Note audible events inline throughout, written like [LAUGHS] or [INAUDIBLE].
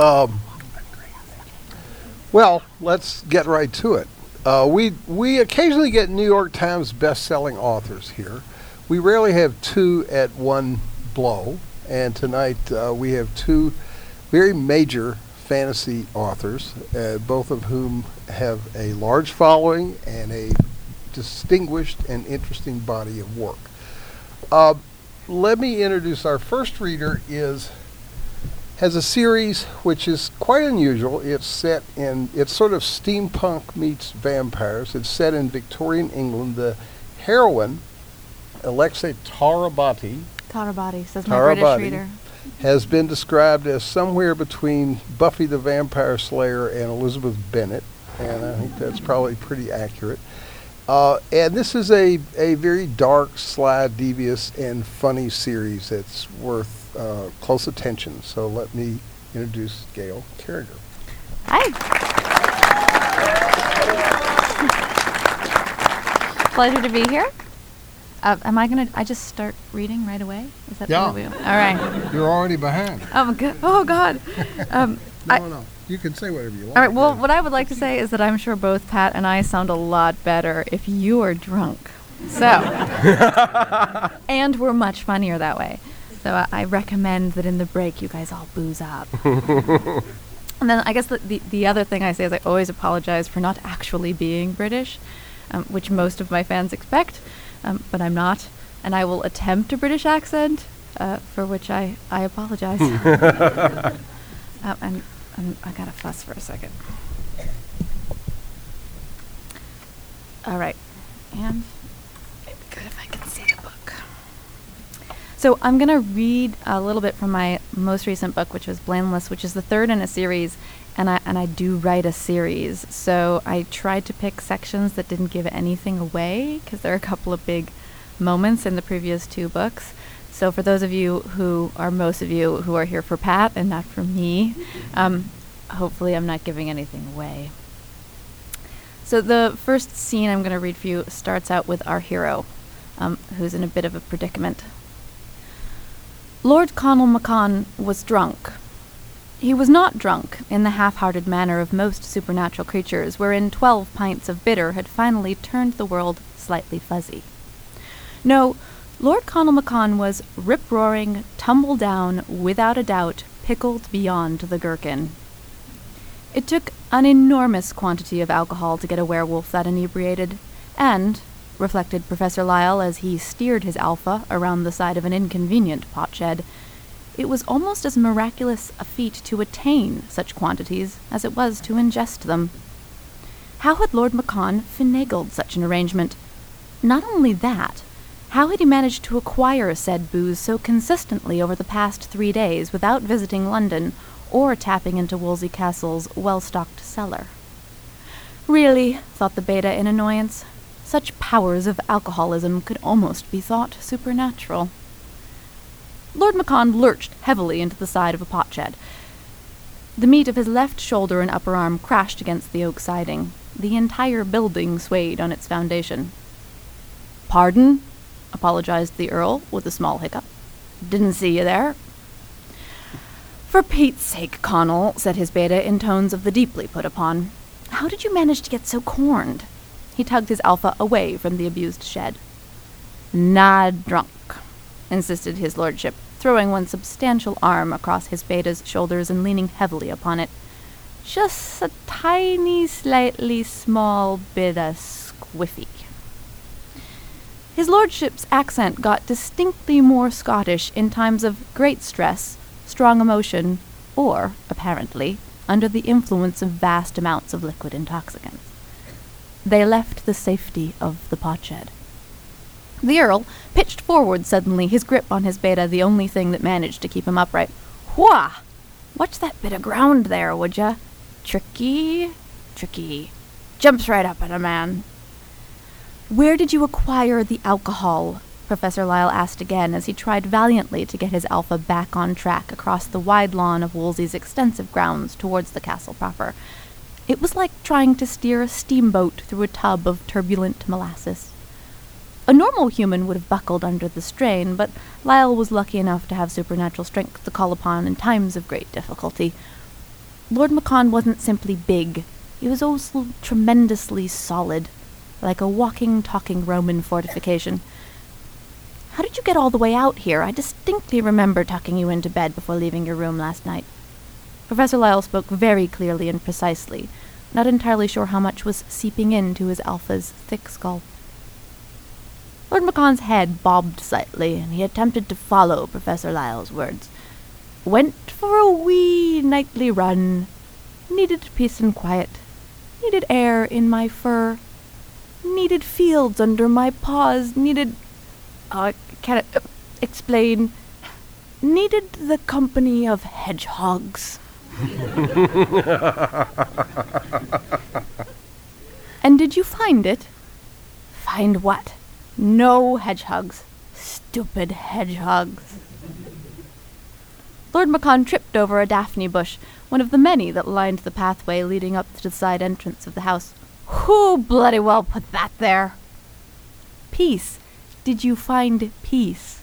Um, well, let's get right to it. Uh, we we occasionally get New York Times best-selling authors here. We rarely have two at one blow, and tonight uh, we have two very major fantasy authors, uh, both of whom have a large following and a distinguished and interesting body of work. Uh, let me introduce our first reader is has a series which is quite unusual. It's set in it's sort of steampunk meets vampires. It's set in Victorian England. The heroine, Alexia Tarabotti, Tarabotti, says my British reader. has been described as somewhere between Buffy the Vampire Slayer and Elizabeth Bennet, and I think that's probably pretty accurate. Uh, and this is a, a very dark, sly, devious, and funny series that's worth uh, close attention. So let me introduce Gail Carriger. Hi. Pleasure to be here. Uh, am I gonna? I just start reading right away. Is that Yeah. All right. You're already behind. Oh good. Oh God. [LAUGHS] Um, I- no. You can say whatever you want. all right. Well, what I would like to say is that I'm sure both Pat and I sound a lot better if you are drunk. So, [LAUGHS] and we're much funnier that way. So I, I recommend that in the break you guys all booze up. [LAUGHS] And then I guess the, the, the other thing I say is I always apologize for not actually being British, um, which most of my fans expect, um, but I'm not. And I will attempt a British accent, uh, for which I, I apologize. uh, [LAUGHS] [LAUGHS] and, and I gotta fuss for a second. All right. And it'd be good if I could see the book. So I'm going to read a little bit from my most recent book, which was Blameless, which is the third in a series, and I and I do write a series. So I tried to pick sections that didn't give anything away because there are a couple of big moments in the previous two books. So for those of you who are most of you who are here for Pat and not for me, um, hopefully I'm not giving anything away. So the first scene I'm going to read for you starts out with our hero, um, who's in a bit of a predicament. Lord Conall Maccon was drunk. He was not drunk in the half hearted manner of most supernatural creatures, wherein twelve pints of bitter had finally turned the world slightly fuzzy. No, Lord Conall Maccon was rip roaring, tumble down, without a doubt, pickled beyond the gherkin. It took an enormous quantity of alcohol to get a werewolf that inebriated, and, reflected Professor Lyall as he steered his alpha around the side of an inconvenient potshed, it was almost as miraculous a feat to attain such quantities as it was to ingest them. How had Lord Maccon finagled such an arrangement? Not only that, how had he managed to acquire said booze so consistently over the past three days without visiting London or tapping into Woolsey Castle's well stocked cellar? Really, thought the beta in annoyance, such powers of alcoholism could almost be thought supernatural. Lord Maccon lurched heavily into the side of a potshed. The meat of his left shoulder and upper arm crashed against the oak siding. The entire building swayed on its foundation. Pardon? apologized the Earl with a small hiccup. Didn't see you there. For Pete's sake, Conall, said his beta in tones of the deeply put upon. How did you manage to get so corned? He tugged his alpha away from the abused shed. Not drunk, insisted his lordship, throwing one substantial arm across his beta's shoulders and leaning heavily upon it. Just a tiny, slightly small bit of squiffy. His lordship's accent got distinctly more Scottish in times of great stress, strong emotion, or, apparently, under the influence of vast amounts of liquid intoxicants. They left the safety of the potshed. The Earl pitched forward suddenly, his grip on his beta the only thing that managed to keep him upright. Wha! Watch that bit of ground there, would ya? Tricky, tricky. Jumps right up at a man. Where did you acquire the alcohol? Professor Lyall asked again as he tried valiantly to get his alpha back on track across the wide lawn of Woolsey's extensive grounds towards the castle proper. It was like trying to steer a steamboat through a tub of turbulent molasses. A normal human would have buckled under the strain, but Lyall was lucky enough to have supernatural strength to call upon in times of great difficulty. Lord Maccon wasn't simply big, he was also tremendously solid, like a walking, talking Roman fortification. How did you get all the way out here? I distinctly remember tucking you into bed before leaving your room last night. Professor Lyall spoke very clearly and precisely, not entirely sure how much was seeping into his alpha's thick skull. Lord Maccon's head bobbed slightly, and he attempted to follow Professor Lyall's words. Went for a wee nightly run. Needed peace and quiet. Needed air in my fur. Needed fields under my paws. Needed. I can't uh, explain? Needed the company of hedgehogs. [LAUGHS] and did you find it? Find what? No hedgehogs. Stupid hedgehogs. Lord Maccon tripped over a daphne bush, one of the many that lined the pathway leading up to the side entrance of the house. Who bloody well put that there? Peace. Did you find peace?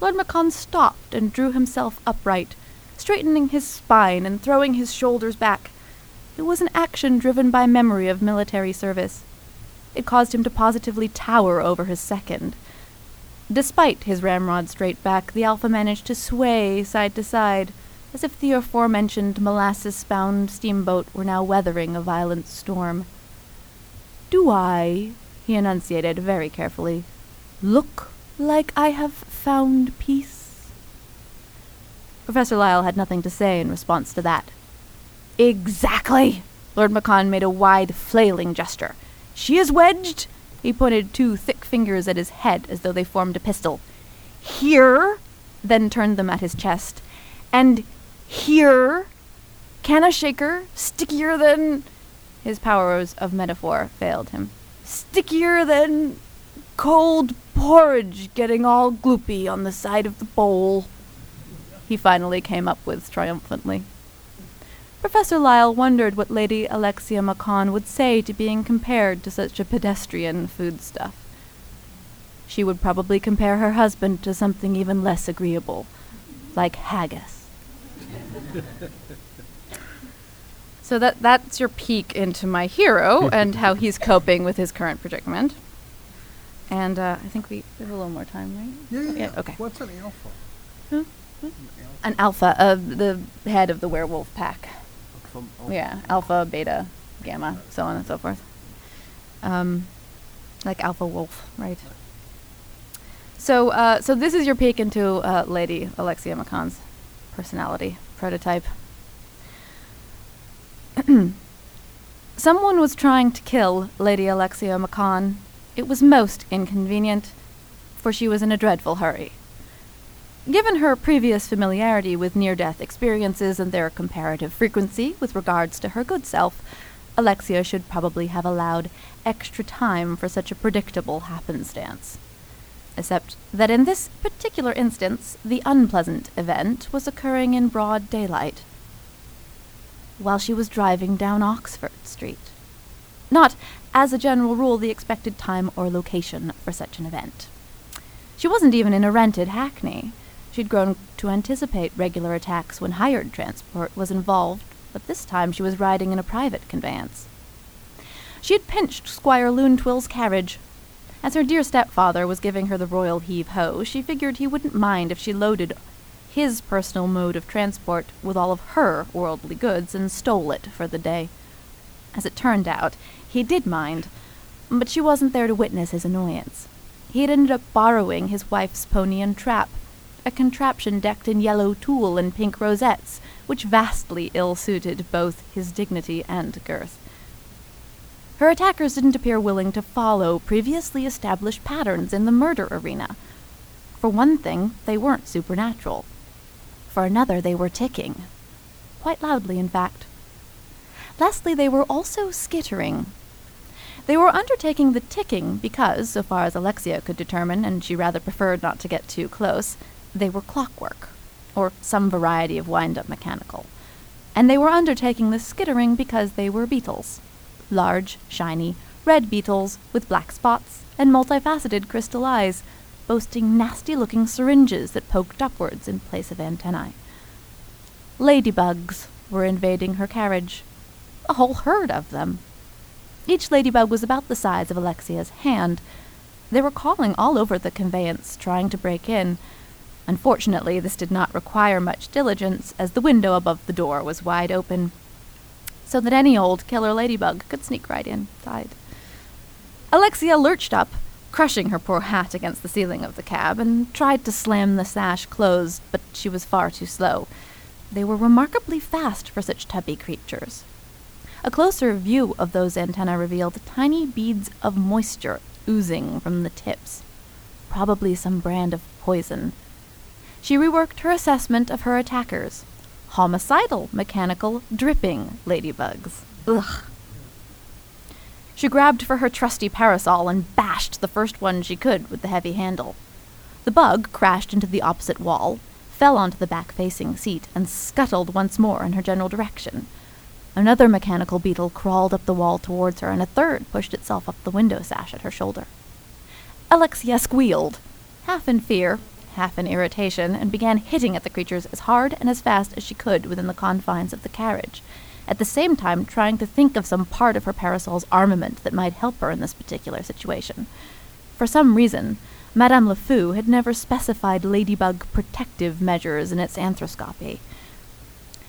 Lord Maccon stopped and drew himself upright, straightening his spine and throwing his shoulders back. It was an action driven by memory of military service. It caused him to positively tower over his second. Despite his ramrod straight back, the Alpha managed to sway side to side, as if the aforementioned molasses bound steamboat were now weathering a violent storm. Do I, he enunciated very carefully, look like I have found peace? Professor Lyall had nothing to say in response to that. Exactly! Lord Maccon made a wide, flailing gesture. She is wedged. He pointed two thick fingers at his head as though they formed a pistol. Here, then turned them at his chest. And here, can a shaker, stickier than. His powers of metaphor failed him. Stickier than cold porridge getting all gloopy on the side of the bowl. He finally came up with triumphantly. Professor Lyall wondered what Lady Alexia Maccon would say to being compared to such a pedestrian foodstuff. She would probably compare her husband to something even less agreeable, like haggis. [LAUGHS] so that that's your peek into my hero and how he's [LAUGHS] coping with his current predicament. And uh, I think we have a little more time, right? Yeah, yeah, yeah. Okay. What's an alpha? Hmm? An alpha, of the head of the werewolf pack. Yeah, alpha, beta, gamma, so on and so forth. Um, like alpha wolf, right? So, uh, so this is your peek into uh, Lady Alexia Maccon's personality prototype. [CLEARS THROAT] Someone was trying to kill Lady Alexia Maccon. It was most inconvenient, for she was in a dreadful hurry. Given her previous familiarity with near death experiences and their comparative frequency with regards to her good self, Alexia should probably have allowed extra time for such a predictable happenstance. Except that in this particular instance, the unpleasant event was occurring in broad daylight while she was driving down Oxford Street. Not, as a general rule, the expected time or location for such an event. She wasn't even in a rented hackney. She'd grown to anticipate regular attacks when hired transport was involved, but this time she was riding in a private conveyance. She had pinched Squire Loontwill's carriage. As her dear stepfather was giving her the royal heave ho, she figured he wouldn't mind if she loaded his personal mode of transport with all of her worldly goods and stole it for the day. As it turned out, he did mind, but she wasn't there to witness his annoyance. He had ended up borrowing his wife's pony and trap, a contraption decked in yellow tulle and pink rosettes, which vastly ill suited both his dignity and girth. Her attackers didn't appear willing to follow previously established patterns in the murder arena. For one thing, they weren't supernatural. For another, they were ticking. Quite loudly, in fact. Lastly, they were also skittering. They were undertaking the ticking because, so far as Alexia could determine, and she rather preferred not to get too close, they were clockwork, or some variety of wind up mechanical. And they were undertaking the skittering because they were beetles. Large, shiny, red beetles with black spots and multifaceted crystal eyes, boasting nasty looking syringes that poked upwards in place of antennae. Ladybugs, were invading her carriage. A whole herd of them. Each ladybug was about the size of Alexia's hand. They were calling all over the conveyance, trying to break in. Unfortunately, this did not require much diligence, as the window above the door was wide open, so that any old killer ladybug could sneak right inside. Alexia lurched up, crushing her poor hat against the ceiling of the cab, and tried to slam the sash closed, but she was far too slow. They were remarkably fast for such tubby creatures. A closer view of those antennae revealed tiny beads of moisture oozing from the tips. Probably some brand of poison. She reworked her assessment of her attackers. Homicidal, mechanical, dripping ladybugs. Ugh. She grabbed for her trusty parasol and bashed the first one she could with the heavy handle. The bug crashed into the opposite wall, fell onto the back facing seat, and scuttled once more in her general direction. Another mechanical beetle crawled up the wall towards her, and a third pushed itself up the window sash at her shoulder. Alexia squealed, half in fear, half in irritation, and began hitting at the creatures as hard and as fast as she could within the confines of the carriage, at the same time trying to think of some part of her parasol's armament that might help her in this particular situation. For some reason, Madame Lefoux had never specified ladybug protective measures in its anthroscopy.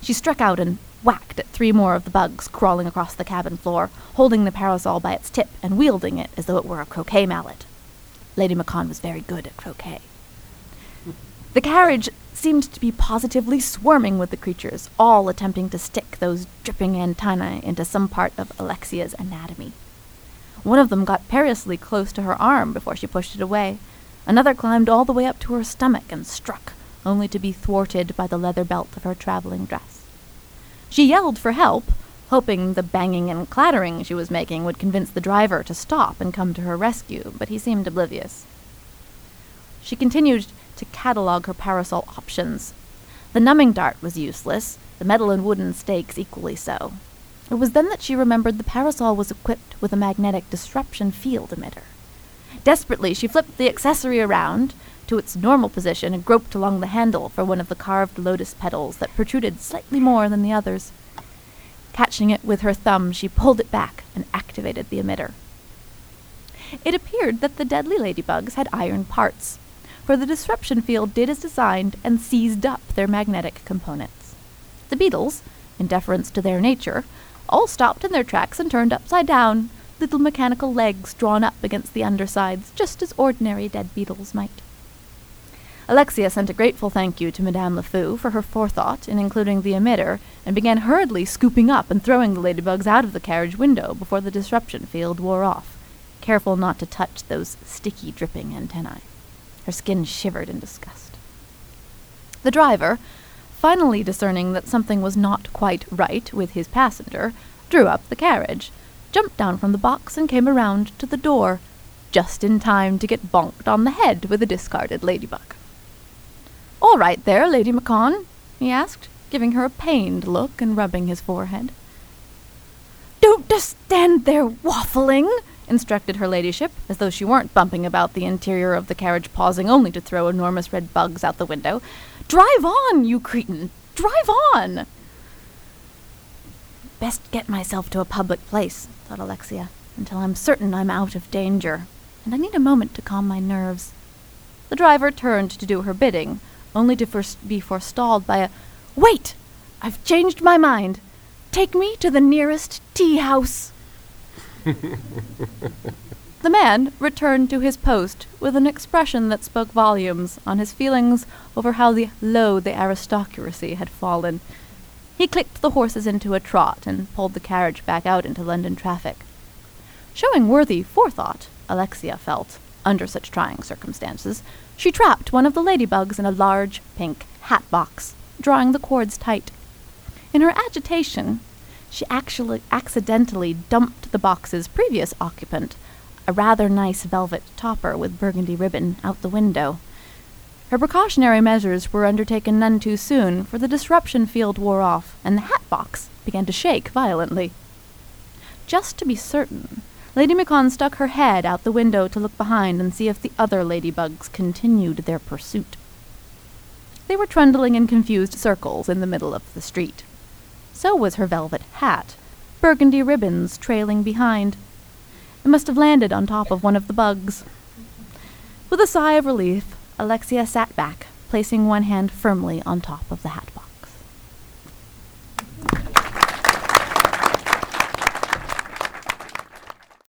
She struck out and whacked at three more of the bugs crawling across the cabin floor, holding the parasol by its tip and wielding it as though it were a croquet mallet. Lady Maccon was very good at croquet. The carriage seemed to be positively swarming with the creatures, all attempting to stick those dripping antennae into some part of Alexia's anatomy. One of them got perilously close to her arm before she pushed it away. Another climbed all the way up to her stomach and struck, only to be thwarted by the leather belt of her traveling dress. She yelled for help, hoping the banging and clattering she was making would convince the driver to stop and come to her rescue, but he seemed oblivious. She continued to catalogue her parasol options. The numbing dart was useless, the metal and wooden stakes equally so. It was then that she remembered the parasol was equipped with a magnetic disruption field emitter. Desperately, she flipped the accessory around to its normal position and groped along the handle for one of the carved lotus petals that protruded slightly more than the others. Catching it with her thumb, she pulled it back and activated the emitter. It appeared that the deadly ladybugs had iron parts, for the disruption field did as designed and seized up their magnetic components. The beetles, in deference to their nature, all stopped in their tracks and turned upside down, little mechanical legs drawn up against the undersides, just as ordinary dead beetles might. Alexia sent a grateful thank you to Madame Lefoux for her forethought in including the emitter, and began hurriedly scooping up and throwing the ladybugs out of the carriage window before the disruption field wore off, careful not to touch those sticky, dripping antennae. Her skin shivered in disgust. The driver, finally discerning that something was not quite right with his passenger, drew up the carriage, jumped down from the box, and came around to the door, just in time to get bonked on the head with a discarded ladybug. All right there, Lady Maccon, he asked, giving her a pained look and rubbing his forehead. Don't just stand there waffling, instructed her ladyship, as though she weren't bumping about the interior of the carriage, pausing only to throw enormous red bugs out the window. Drive on, you cretin! Drive on! Best get myself to a public place, thought Alexia, until I'm certain I'm out of danger, and I need a moment to calm my nerves. The driver turned to do her bidding, only to first be forestalled by a Wait! I've changed my mind. Take me to the nearest tea house. [LAUGHS] the man returned to his post with an expression that spoke volumes on his feelings over how the low the aristocracy had fallen. He clicked the horses into a trot and pulled the carriage back out into London traffic. Showing worthy forethought, Alexia felt, under such trying circumstances, she trapped one of the ladybugs in a large pink hat box, drawing the cords tight. In her agitation, she actually accidentally dumped the box's previous occupant, a rather nice velvet topper with burgundy ribbon, out the window. Her precautionary measures were undertaken none too soon, for the disruption field wore off, and the hat box began to shake violently. Just to be certain, Lady Maccon stuck her head out the window to look behind and see if the other ladybugs continued their pursuit. They were trundling in confused circles in the middle of the street. So was her velvet hat, burgundy ribbons trailing behind. It must have landed on top of one of the bugs. With a sigh of relief, Alexia sat back, placing one hand firmly on top of the hat